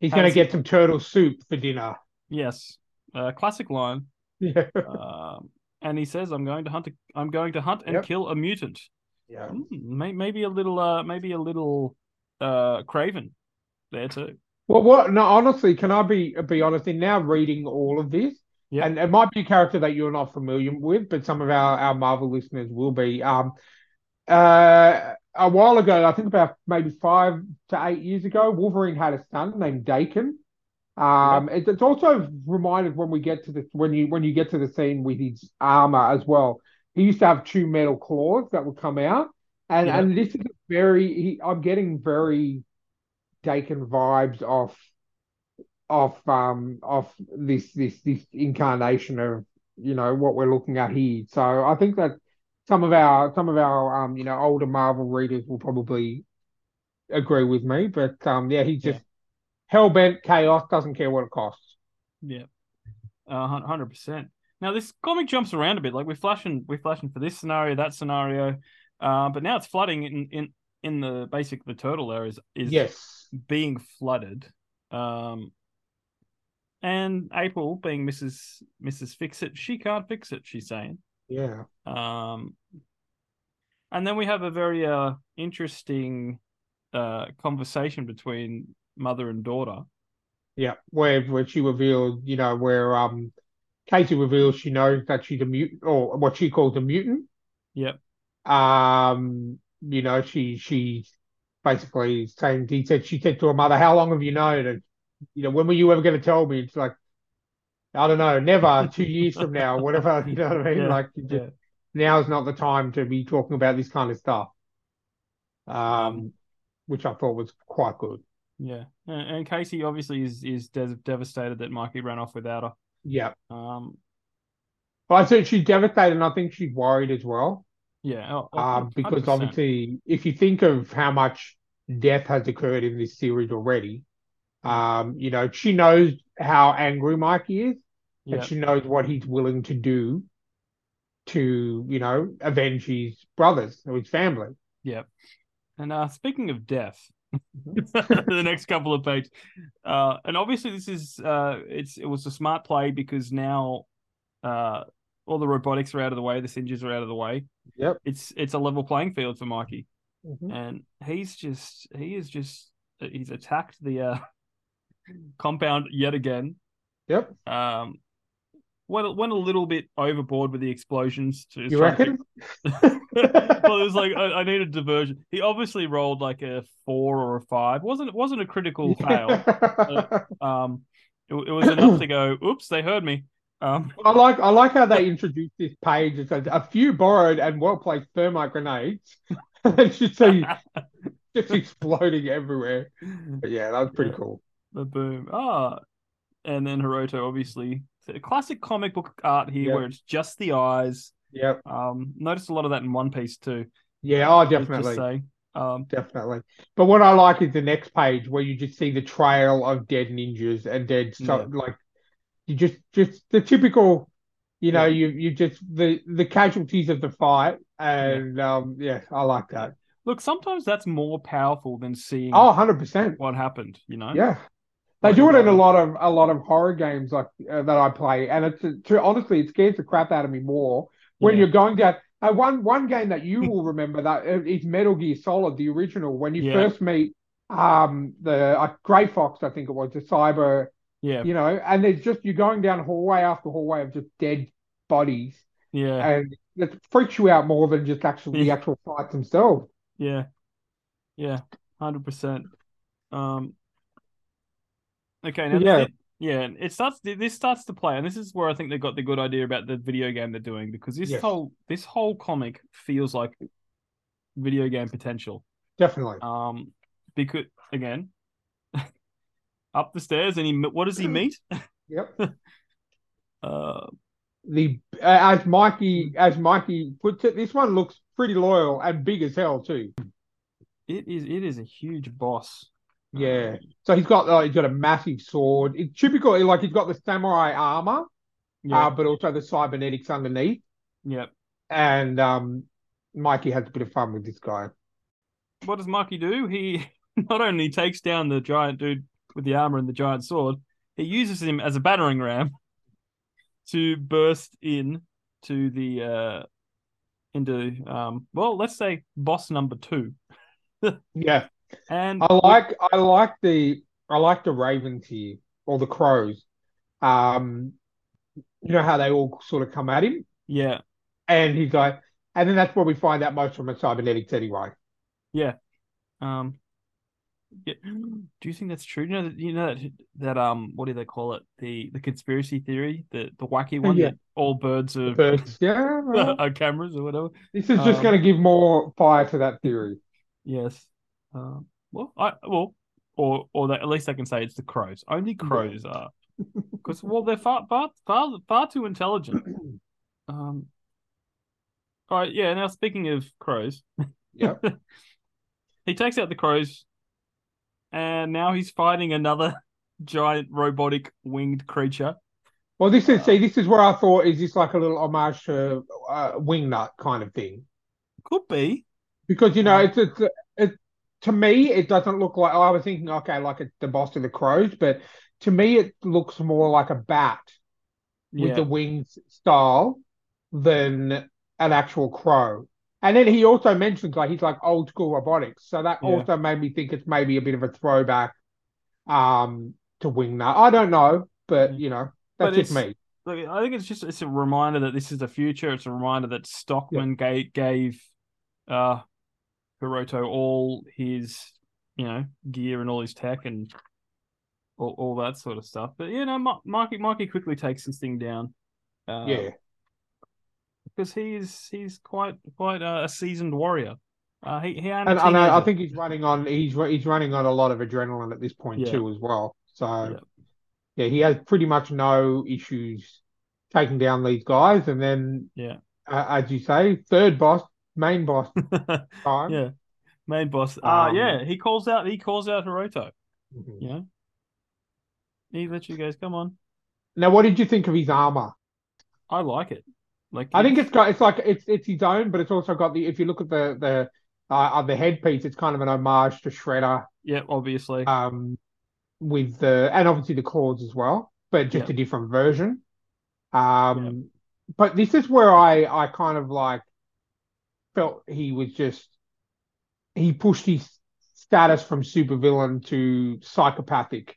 He's going to How's- get some turtle soup for dinner. yes, uh, classic line. Yeah. Um, and he says, "I'm going to hunt. A, I'm going to hunt and Yep. kill a mutant." Yeah. Mm, maybe a little, uh, maybe a little, uh, Kraven there too. Well, what? No, honestly, can I be be honest? In now reading all of this, Yeah. and it might be a character that you're not familiar with, but some of our our Marvel listeners will be. Um, uh, a while ago, I think about maybe five to eight years ago, Wolverine had a son named Daken. Um, it- it's also reminded when we get to the when you when you get to the scene with his armor as well. He used to have two metal claws that would come out, and Yeah. and this is very. He, I'm getting very Daken vibes off off um off this this this incarnation of you know what we're looking at here. So I think that some of our some of our um you know older Marvel readers will probably agree with me. But um yeah, he's just hell bent chaos, doesn't care what it costs. Yeah, uh, hundred percent. Now this comic jumps around a bit. Like we're flashing, we're flashing for this scenario, that scenario, uh, but now it's flooding in in in the basic. The turtle there is is Yes. being flooded. Um, and April, being Mrs. Mrs. Fix It, she can't fix it. She's saying. Yeah. Um, and then we have a very uh interesting uh conversation between mother and daughter. Yeah. Where where she revealed, you know, where um Casey reveals she knows that she's a mutant or what she calls a mutant. Yep. Um, you know, she she basically saying he said she said to her mother, How long have you known? And you know, when were you ever gonna tell me? It's like I don't know, never two years from now, whatever, you know what I mean? Yeah, Like just Yeah. now is not the time to be talking about this kind of stuff. Um, which I thought was quite good. Yeah. And, and Casey obviously is is de- devastated that Mikey ran off without her. Yeah. Um. Well, I said she's devastated, and I think she's worried as well. Yeah. Oh, oh, Um, because obviously, if you think of how much death has occurred in this series already, um, you know, she knows how angry Mikey is, Yeah. and she knows what he's willing to do to, you know, avenge his brothers or his family. Yeah. And uh, speaking of death. the next couple of pages, uh, and obviously this is uh, it's it was a smart play because now, uh, all the robotics are out of the way, the singes are out of the way. Yep. It's it's a level playing field for Mikey, Mhm. and he's just he is just he's attacked the uh, compound yet again. Yep. Um, went went a little bit overboard with the explosions. To You try to reckon? well, it was like I, I need a diversion. He obviously rolled like a four or a five. wasn't It wasn't a critical fail. Um, it, it was enough to go. Oops, they heard me. Um, I like I like how they introduced this page. It says a few borrowed and well placed thermite grenades. and you see just exploding everywhere. But yeah, that was pretty Yeah. cool. the boom. Ah, and then Hiroto obviously classic comic book art here, Yeah. where it's just the eyes. Yep. Um, noticed a lot of that in One Piece too. Yeah, oh definitely. say. Um, definitely. But what I like is the next page where you just see the trail of dead ninjas and dead so Yeah. like you just just the typical, you know, Yeah. you you just the the casualties of the fight and um yeah, I like that. look, sometimes that's more powerful than seeing Oh, 100%. what happened. You know. Yeah. They do it in a lot of a lot of horror games like uh, that I play, and it's to, honestly it scares the crap out of me more when Yeah. you're going down. Uh, one one game that you will remember that uh, Metal Gear Solid, the original. When you Yeah. first meet um the uh, Grey Fox, I think it was the cyber, Yeah. you know, and there's just you're going down hallway after hallway of just dead bodies, Yeah. and it freaks you out more than just actually the actual fights themselves. Yeah. Yeah. Hundred percent. Um. Okay. Now, Yeah. it- yeah. It starts. This starts to play, and this is where I think they got the good idea about the video game they're doing because this Yes. whole this whole comic feels like video game potential. Definitely. Um. Because again, up the stairs, and he what does he meet? Yep. Uh. the as Mikey as Mikey puts it, this one looks pretty loyal and big as hell too. It is. It is a huge boss. Yeah. So he's got like he's got a massive sword. It's typical like he's got the samurai armor, Yeah. uh, but also the cybernetics underneath. Yep. And um, Mikey has a bit of fun with this guy. what does Mikey do? He not only takes down the giant dude with the armor and the giant sword, he uses him as a battering ram to burst in to the uh into um well let's say boss number two Yeah. And I like I like the I like the ravens here or the crows. Um, you know how they all sort of come at him, yeah and he's like, and then that's where we find out most from the cybernetics anyway. Yeah. Um yeah. do you think that's true you know that you know that that um what do they call it the the conspiracy theory the the wacky one Yeah. that all birds are, But yeah, are cameras or whatever this is just Um, going to give more fire to that theory. Yes. Um, well, I well, or or that, at least I can say it's the crows. Only crows are, because well, they're far far far far too intelligent. Um. All right. Yeah. Now speaking of crows, Yep. he takes out the crows, and now he's fighting another giant robotic winged creature. Well, this is see, this is where I thought is this like a little homage to uh, Wingnut kind of thing Could be. because you know it's it's it to me it doesn't look like I was thinking okay like it's the boss of the crows, but to me it looks more like a bat with Yeah. the wings style than an actual crow. And then he also mentions like he's like old school robotics, so that Yeah. also made me think it's maybe a bit of a throwback um to Wingnut. I don't know, but you know But that's just me. Look, I think it's just it's a reminder that this is the future. It's a reminder that Stockman gave gave uh Hiroto all his you know gear and all his tech and all, all that sort of stuff. But you know, Mikey Mikey quickly takes this thing down. Uh, Yeah. because he's he's quite quite a seasoned warrior. Uh, he he And, and I, I think he's running on he's he's running on a lot of adrenaline at this point Yeah. too as well. So Yeah. yeah, he has pretty much no issues taking down these guys. And then Yeah. uh, as you say, third boss, main boss time. yeah, main boss. Ah, Um, yeah, he calls out he calls out Hiroto. Mhm. You know, he literally goes, "Come on." Now, what did you think of his armor? I like it. Like I think it's got it's like it's it's his own, but it's also got the if you look at the the uh, uh, the headpiece, it's kind of an homage to Shredder, yeah, obviously. um, with the and obviously the claws as well, but just Yeah. a different version. Um, but this is where I I kind of like felt he was just he pushed his status from supervillain to psychopathic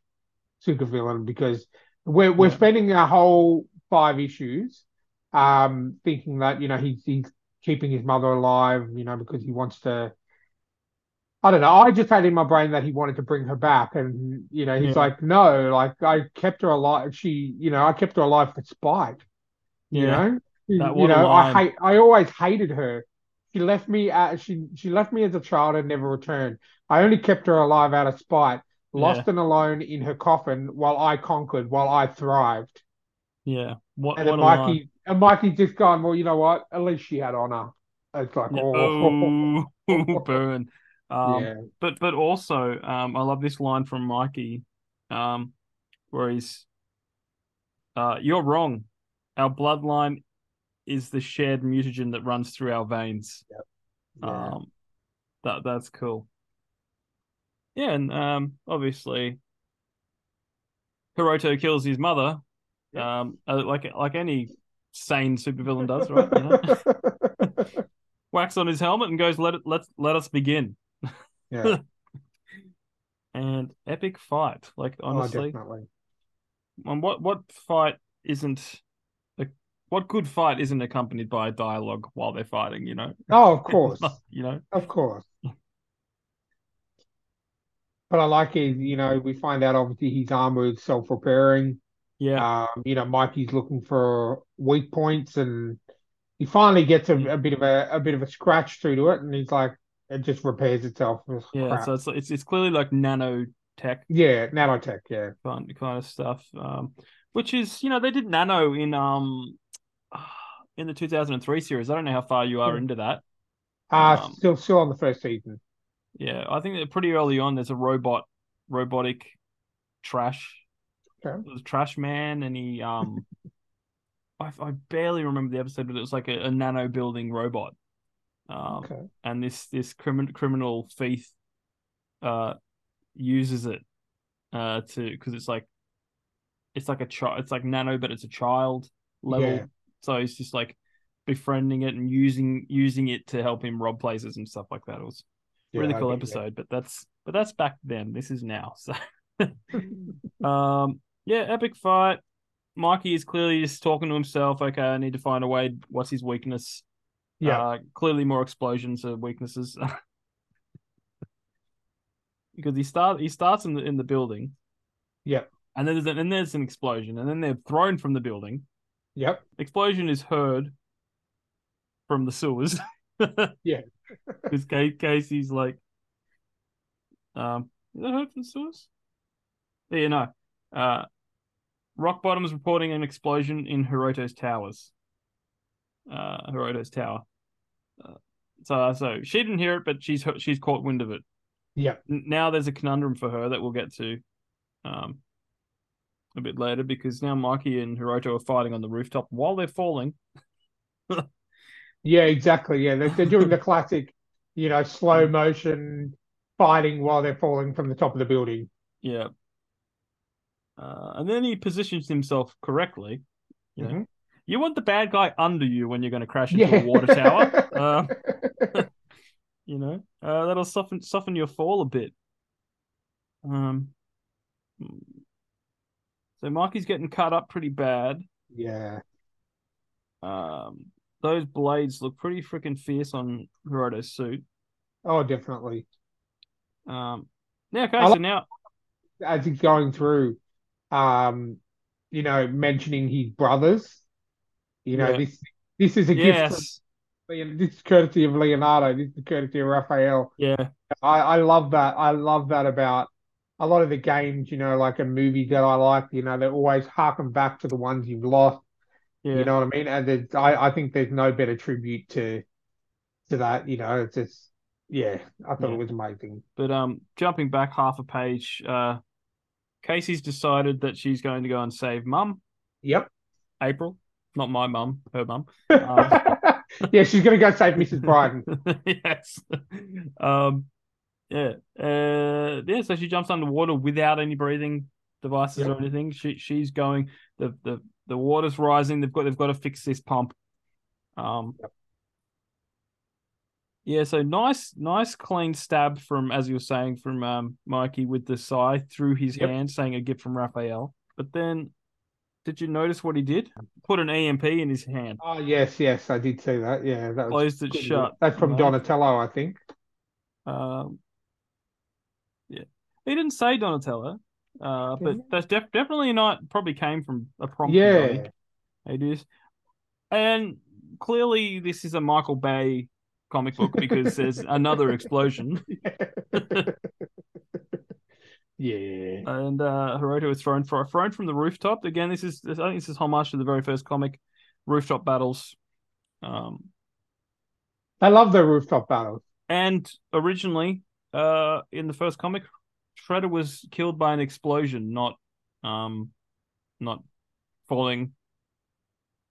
supervillain because we're we're Yeah. spending our whole five issues um thinking that you know he's he's keeping his mother alive you know because he wants to I don't know I just had in my brain that he wanted to bring her back and you know he's Yeah. like no like I kept her alive she you know I kept her alive for spite you Yeah. know you, That you one know I hate I always hated her she left me at she she left me as a child and never returned I only kept her alive out of spite lost and alone in her coffin while I conquered while I thrived Yeah. What? and what a line. Mikey and Mikey just gone well you know what at least she had honor it's like Yeah. oh, Oh, burn. Um, yeah. but but also, um, I love this line from Mikey, um, where he's, uh, "You're wrong. Our bloodline is the shared mutagen that runs through our veins." yeah. Um, that that's cool. Yeah, and um, obviously, Hiroto kills his mother, Yeah. um, uh, like like any sane supervillain does, right? You know? Whacks on his helmet and goes, "Let it let let us begin." yeah. And epic fight, like Oh, honestly, definitely. and what what fight isn't what good fight isn't accompanied by a dialogue while they're fighting? You know, Oh, of course. you know, Of course. But I like it. you know, we find out obviously his armor is self-repairing. yeah, Um, you know, Mikey's looking for weak points and he finally gets a, Mm. a bit of a, a bit of a scratch through to it and he's like it just repairs itself. It's yeah. crap. So it's it's it's clearly like nanotech Yeah, nanotech, yeah. kind kind of stuff. Um, which is you know they did nano in um in the 2003 series. I don't know how far you are Hmm. into that. Uh Um, still still on the first season. Yeah, I think that pretty early on there's a robot, robotic trash, Okay. trash man, and he um, I, I barely remember the episode, but it was like a, a nano building robot. Um, Okay. and this this criminal criminal thief, uh, uses it, uh, to because it's like, it's like a child, it's like nano, but it's a child level. Yeah. So he's just like befriending it and using using it to help him rob places and stuff like that. It was Yeah, really cool episode but that's but that's back then. This is now so. Um yeah epic fight. Mikey is clearly just talking to himself okay i need to find a way. What's his weakness? Yeah. uh clearly more explosions are weaknesses. Because he start he starts in the in the building. Yeah. and then there's an, and there's an explosion and then they're thrown from the building Yep. explosion is heard from the sewers. Yeah. Because Casey's like, um, is that heard from the sewers? Yeah, you know. Uh, Rock Bottom is reporting an explosion in Hiroto's towers. Uh, Hiroto's tower. Uh, so, so she didn't hear it, but she's she's caught wind of it. Yeah. Now there's a conundrum for her that we'll get to, um, a bit later because now Mikey and Hiroto are fighting on the rooftop while they're falling. Yeah, exactly. Yeah, they're, they're doing the classic, you know, slow motion fighting while they're falling from the top of the building. Yeah. Uh, and then he positions himself correctly. You know, Mhm. you want the bad guy under you when you're going to crash into Yeah. a water tower. uh, you know, uh, that'll soften soften your fall a bit. Um. So Mikey's getting cut up pretty bad. Yeah. Um, those blades look pretty freaking fierce on Hiroto's suit. Oh, definitely. Um, yeah, okay, so now, As he's going through, um, you know, mentioning his brothers. You know, Yeah. this this is a gift from yes, this is courtesy of Leonardo. This is courtesy of Raphael. yeah, I, I love that. I love that about a lot of the games, you know, like a movie that I like, you know, they always harken back to the ones you've lost. yeah. You know what I mean? And I, I think there's no better tribute to to that. You know, it's just, yeah, I thought Yeah. it was amazing. But um, jumping back half a page, uh, Casey's decided that she's going to go and save Mum, Yep. April, not my mum, her mum. Um, yeah, she's gonna go save Mrs. Bryden. yes. Um, yeah. Uh, yeah. So she jumps underwater without any breathing devices Yep. or anything. She she's going. The the the water's rising. They've got they've got to fix this pump. Um. Yep. Yeah, so nice, nice clean stab from, as you were saying, from um, Mikey with the scythe through his Yep. hand, saying a gift from Raphael. But then, did you notice what he did? Put an EMP in his hand, Oh yes, yes, I did see that. Yeah, that was closed it shut. That's from? Donatello, I think. Um, he didn't say Donatello, uh, but that's def- definitely not. Probably came from a prompt. Yeah. It is, and clearly this is a Michael Bay comic book because there's another explosion, Yeah. and uh, Hiroto is thrown for thrown from the rooftop. Again, this is I think this is homage to the very first comic, rooftop battles. Um, I love the rooftop battles. and originally uh, in the first comic, Shredder was killed by an explosion, not um, not falling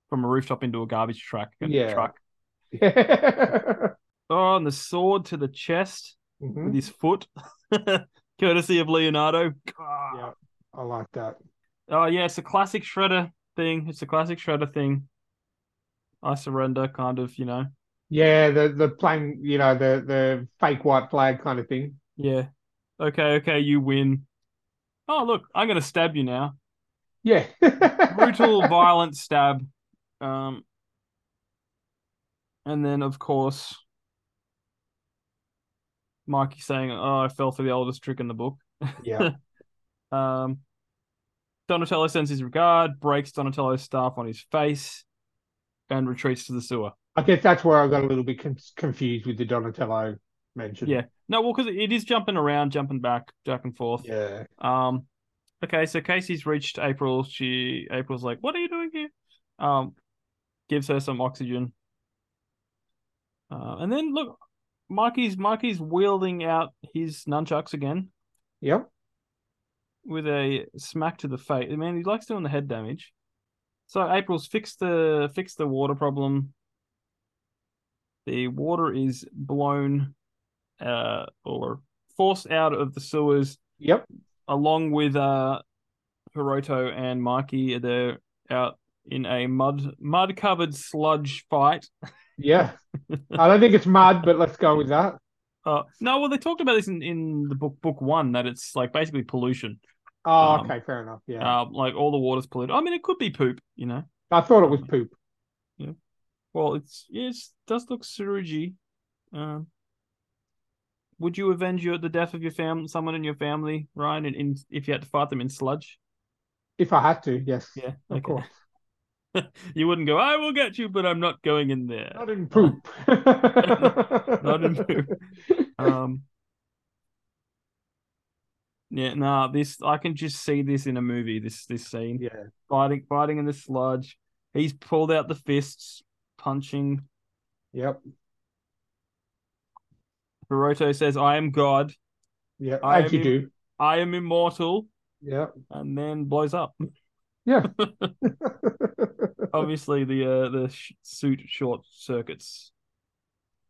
from a rooftop into a garbage truck. Yeah. truck. Oh, and the sword to the chest with his foot, courtesy of Leonardo. Yeah, I like that. Oh yeah, it's a classic Shredder thing. It's a classic Shredder thing. I surrender, kind of, you know. Yeah, the the playing, you know, the the fake white flag kind of thing. Yeah. Okay, okay, you win. Oh look, I'm gonna stab you now. Yeah. Brutal, violent stab. Um, and then of course, Mikey saying, "Oh, I fell for the oldest trick in the book." Yeah. Um, Donatello sends his regard, breaks Donatello's staff on his face, and retreats to the sewer. I guess that's where I got a little bit con- confused with the Donatello mention. Yeah. No, well, because it is jumping around, jumping back, back and forth. Yeah. Um, okay, so Casey's reached April. She April's like, "What are you doing here?" Um, gives her some oxygen. Uh, and then look, Mikey's Mikey's wielding out his nunchucks again Yep. with a smack to the face. I mean, he likes doing the head damage. So April's fixed the fixed the water problem. The water is blown, uh, or forced out of the sewers Yep. along with uh Hiroto and Mikey. They're out in a mud mud covered sludge fight. Yeah. I don't think it's mud, but let's go with that. Uh, no, well they talked about this in, in the book book one that it's like basically pollution. Oh, Um, okay, fair enough. Yeah. Uh, like all the water's polluted. I mean, it could be poop, you know. I thought it was poop. Yeah. Well, it's yeah, it does look sewagey. Um, would you avenge your the death of your family, someone in your family, Ryan, in, in if you had to fight them in sludge? If I had to, yes. Yeah, Of course. you wouldn't go. I will get you, but I'm not going in there. Not in poop. Not in poop. Um. Yeah, nah. This I can just see this in a movie. This this scene, Yeah. fighting fighting in the sludge. He's pulled out the fists, punching. Yep. Hiroto says, "I am God. Yeah. I As you am- do. I am immortal," Yeah. and then blows up. Yeah. Obviously, the uh, the sh- suit short circuits.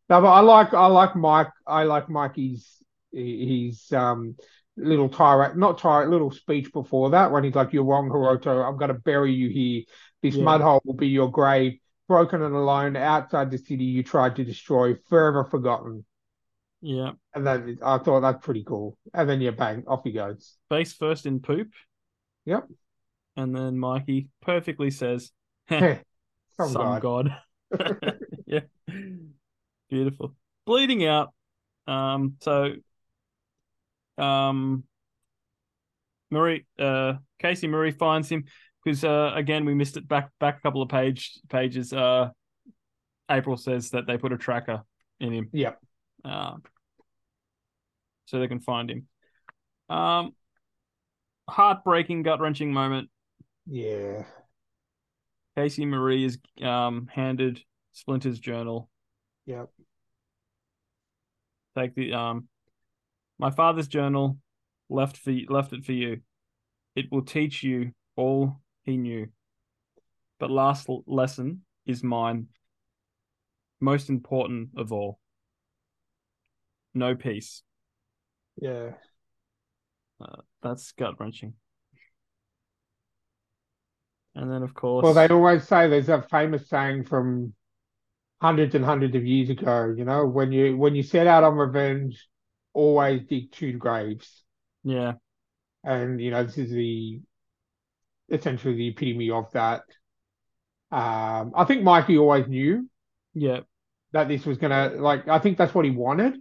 No, but I like I like Mike. I like Mikey's his um little tirade, not tirade, little speech before that when he's like, "You're wrong, Hiroto. I'm gonna bury you here. This Yeah. mud hole will be your grave. Broken and alone outside the city you tried to destroy, forever forgotten." Yeah, And then I thought that's pretty cool. And then you bang, off he goes. face first in poop. Yep. And then Mikey perfectly says, "Some, Some god." yeah, beautiful. Bleeding out. Um. So, um, Marie, uh, Casey Marie finds him because uh, again we missed it back back a couple of page pages. Uh, April says that they put a tracker in him. Yep. Uh, so they can find him. Um, heartbreaking, gut wrenching moment. Yeah. Casey Marie is um handed Splinter's journal. Yep. Take the um, my father's journal. Left for left it for you. It will teach you all he knew. But last lesson is mine. Most important of all. No peace. Yeah. That's gut wrenching. And then, of course, Well, they always say there's a famous saying from hundreds and hundreds of years ago, you know, when you when you set out on revenge, always dig two graves. yeah, And you know, this is the essentially the epitome of that. Um, I think Mikey always knew yeah, that this was gonna like I think that's what he wanted,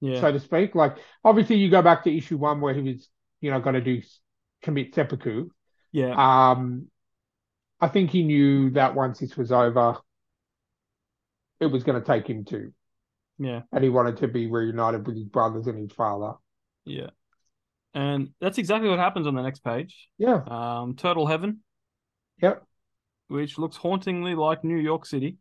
yeah, so to speak. Like obviously you go back to issue one where he was, you know, gonna do commit seppuku. yeah, Um, I think he knew that once this was over, it was going to take him to, yeah, and he wanted to be reunited with his brothers and his father. yeah. And that's exactly what happens on the next page. Yeah, Um, Turtle Heaven, yep, which looks hauntingly like New York City.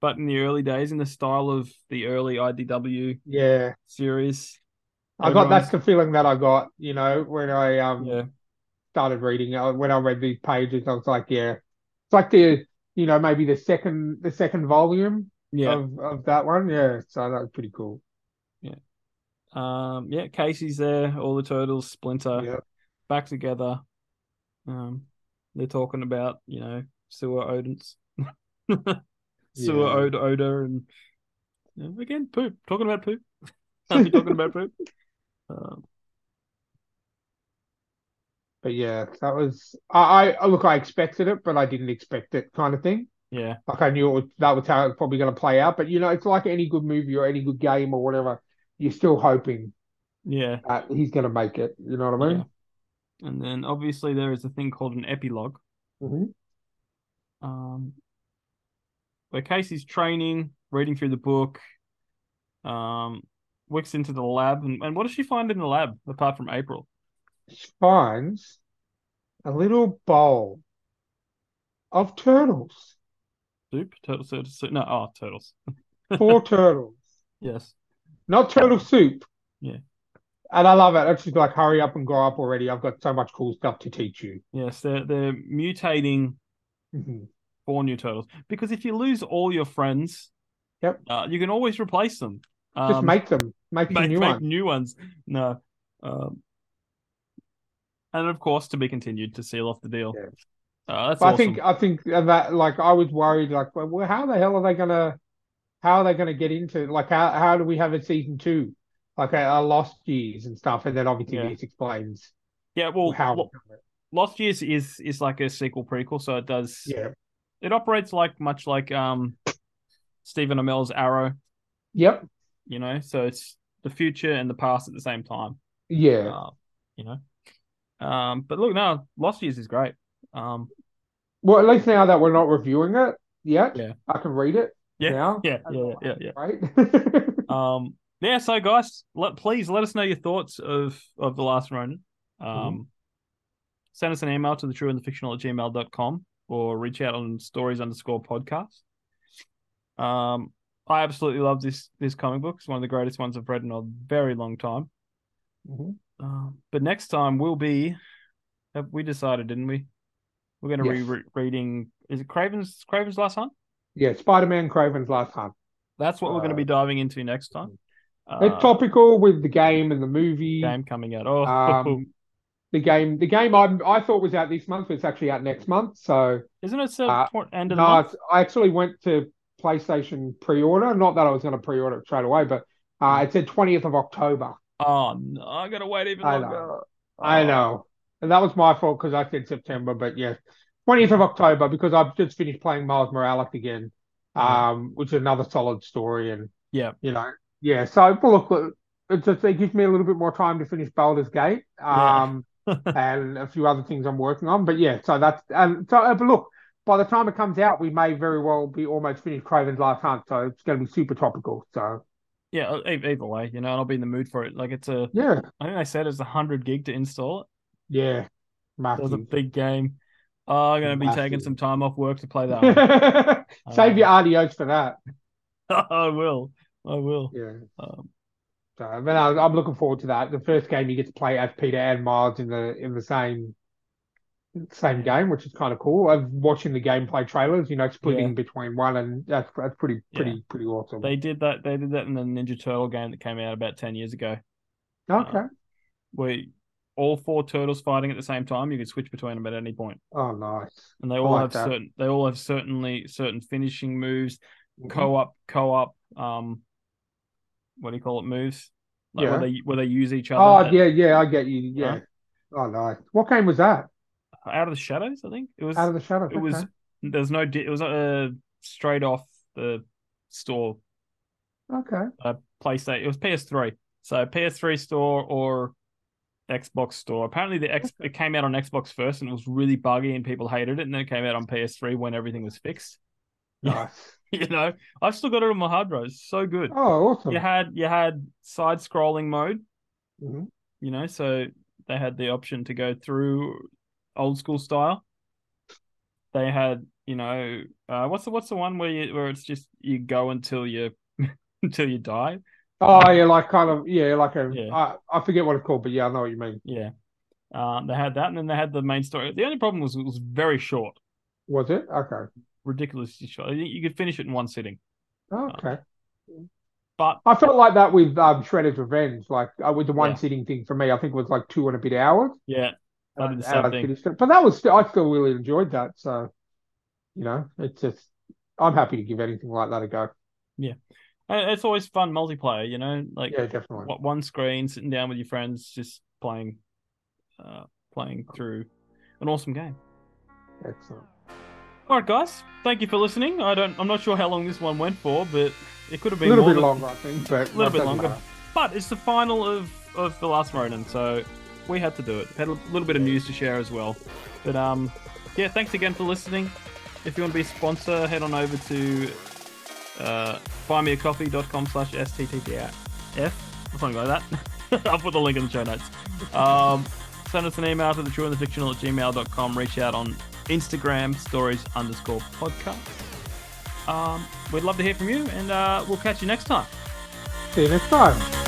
But in the early days, in the style of the early IDW Yeah. series. I got that's the feeling that I got, you know, when I um Yeah, started reading uh, when I read these pages, I was like, yeah, it's like the you know maybe the second the second volume yeah, of of that one, yeah. So that was pretty cool. Yeah, um, yeah. Casey's there. All the turtles, Splinter, Yeah, back together. Um, they're talking about you know sewer odors, sewer Yeah. od- odor, and yeah, again poop. Talking about poop. Talking about poop? Um, but yeah, that was I, I look. I expected it, but I didn't expect it, kind of thing. yeah, Like I knew it was, that was how it's probably going to play out. But you know, it's like any good movie or any good game or whatever. You're still hoping yeah, that he's going to make it. You know what I mean? And then obviously there is a thing called an epilogue. Mhm. um, where Casey's training, reading through the book, um, works into the lab, and, and what does she find in the lab apart from April? She finds a little bowl of turtles. Soup, turtle, turtle, soup. No, oh, turtles. Four turtles. Yes, Not turtle soup. Yeah. And I love it. It's just like, hurry up and grow up already. I've got so much cool stuff to teach you. yes, they're they're mutating Mhm. Four new turtles because if you lose all your friends, Yep. uh, you can always replace them. Just Um, make them. Make make, new make ones. new ones. No. Um, and of course, to be continued to seal off the deal. Yeah. Uh, that's But I think I think that like I was worried like well, well how the hell are they gonna how are they gonna get into like how how do we have a season two like a, a lost years and stuff and then obviously Yeah. this explains yeah, well, how Lo- Lost Years is is like a sequel prequel, so it does. yeah It operates like much like um, Stephen Amell's Arrow. yep You know, so it's the future and the past at the same time. yeah Uh, you know, um, but look, now Lost Years is great. Um, well at least now that we're not reviewing it yet Yeah. I can read it yeah, now yeah, yeah, yeah, yeah. right Um, yeah. So, guys, let please let us know your thoughts of of the Last Ronin. Um, Mm-hmm. send us an email to the true and the fictional at gmail.com or reach out on stories underscore podcast. Um, I absolutely love this this comic book. It's one of the greatest ones I've read in a very long time. Mhm. Um, but next time we'll be, we decided, didn't we? We're going to Yes. be re- reading. Is it Kraven's Kraven's Last Hunt? yeah Spider-Man Kraven's Last Hunt That's what we're going to be Uh, diving into next time. it's Uh, topical with the game and the movie game coming out. Oh, um the game the game I I thought was out this month but it's actually out next month so isn't it the uh, end of the No, month? I actually went to PlayStation pre-order. Not that I was going to pre-order it straight away, but uh, it said 20th of October. Oh no, I gotta wait even I longer. know. I Oh, know, and that was my fault because I said September. But yeah, 20th of October because I've just finished playing Miles Morales again, um, which is another solid story, and Yeah. you know, yeah. So look, it just it gives me a little bit more time to finish Baldur's Gate, Yeah. Um, and a few other things I'm working on. But yeah, so that's and so. uh, But look, by the time it comes out, we may very well be almost finished Kraven's Last Hunt, so it's going to be super topical. So Yeah, e- either way, you know, I'll be in the mood for it. Like it's a, yeah, I think they said it's a hundred gig to install it. yeah, It was a big game. Oh, I'm gonna be taking some time off work to play that. Save your RDOs for that. I will. I will. Yeah. Um, So, but I, I'm looking forward to that. The first game you get to play as Peter and Miles in the in the same same game, which is kind of cool. I'm watching the gameplay trailers, you know, splitting Yeah. between one and that's that's pretty Yeah. pretty pretty awesome. they did that. They did that in the Ninja Turtle game that came out about ten years ago, Okay. where all four turtles fighting at the same time. You can switch between them at any point, Oh, nice. and they all like have that. certain. They all have certainly certain finishing moves, Mhm. co-op, co-op. Um, what do you call it? Moves. Like Yeah. where they where they use each other. Oh, yeah, yeah, I get you. Yeah. Oh, nice. What game was that? Out of the shadows, I think it was. Out of the Shadows. it was. There's no. It was uh, straight off the store Okay. uh, PlayStation. It was PS3. So PS3 store or Xbox store. Apparently, the X it came out on Xbox first, and it was really buggy, and people hated it. And then it came out on PS3 when everything was fixed. Nice. You know, I've still got it on my hard drive. It's so good. Oh, awesome. You had you had side scrolling mode. Mhm. You know, so they had the option to go through old school style. They had you know, uh, what's the what's the one where you where it's just you go until you until you die? Oh yeah, like kind of yeah, like a Yeah. I, I forget what it's called, but yeah, I know what you mean. Yeah. Um, they had that, and then they had the main story. The only problem was it was very short, Was it? Okay. Ridiculously short. I think you could finish it in one sitting. Okay. But I felt like that with um, Shredder's Revenge, like uh, with the one Yeah. sitting thing for me. I think it was like two and a bit hours. yeah, I did the same thing. But that was still, I still really enjoyed that. So, you know, it's just I'm happy to give anything like that a go. Uh, It's always fun multiplayer, you know, like Yeah, definitely. one screen, sitting down with your friends, just playing, uh, playing through an awesome game. Excellent. All right, guys, thank you for listening. I don't, I'm not sure how long this one went for, but it could have been A little bit than- longer, I think, but A little bit longer. matter. But it's the final of of the last Ronin, so we had to do it. Had a little bit of news to share as well. But um, yeah, thanks again for listening. If you want to be a sponsor, head on over to uh, buymeacoffee.com slash sttpf or something like that. I'll put the link in the show notes. Um, send us an email to the true and the fictional at gmail.com. Reach out on Instagram, stories underscore podcast. Um, we'd love to hear from you, and uh, we'll catch you next time. See you next time.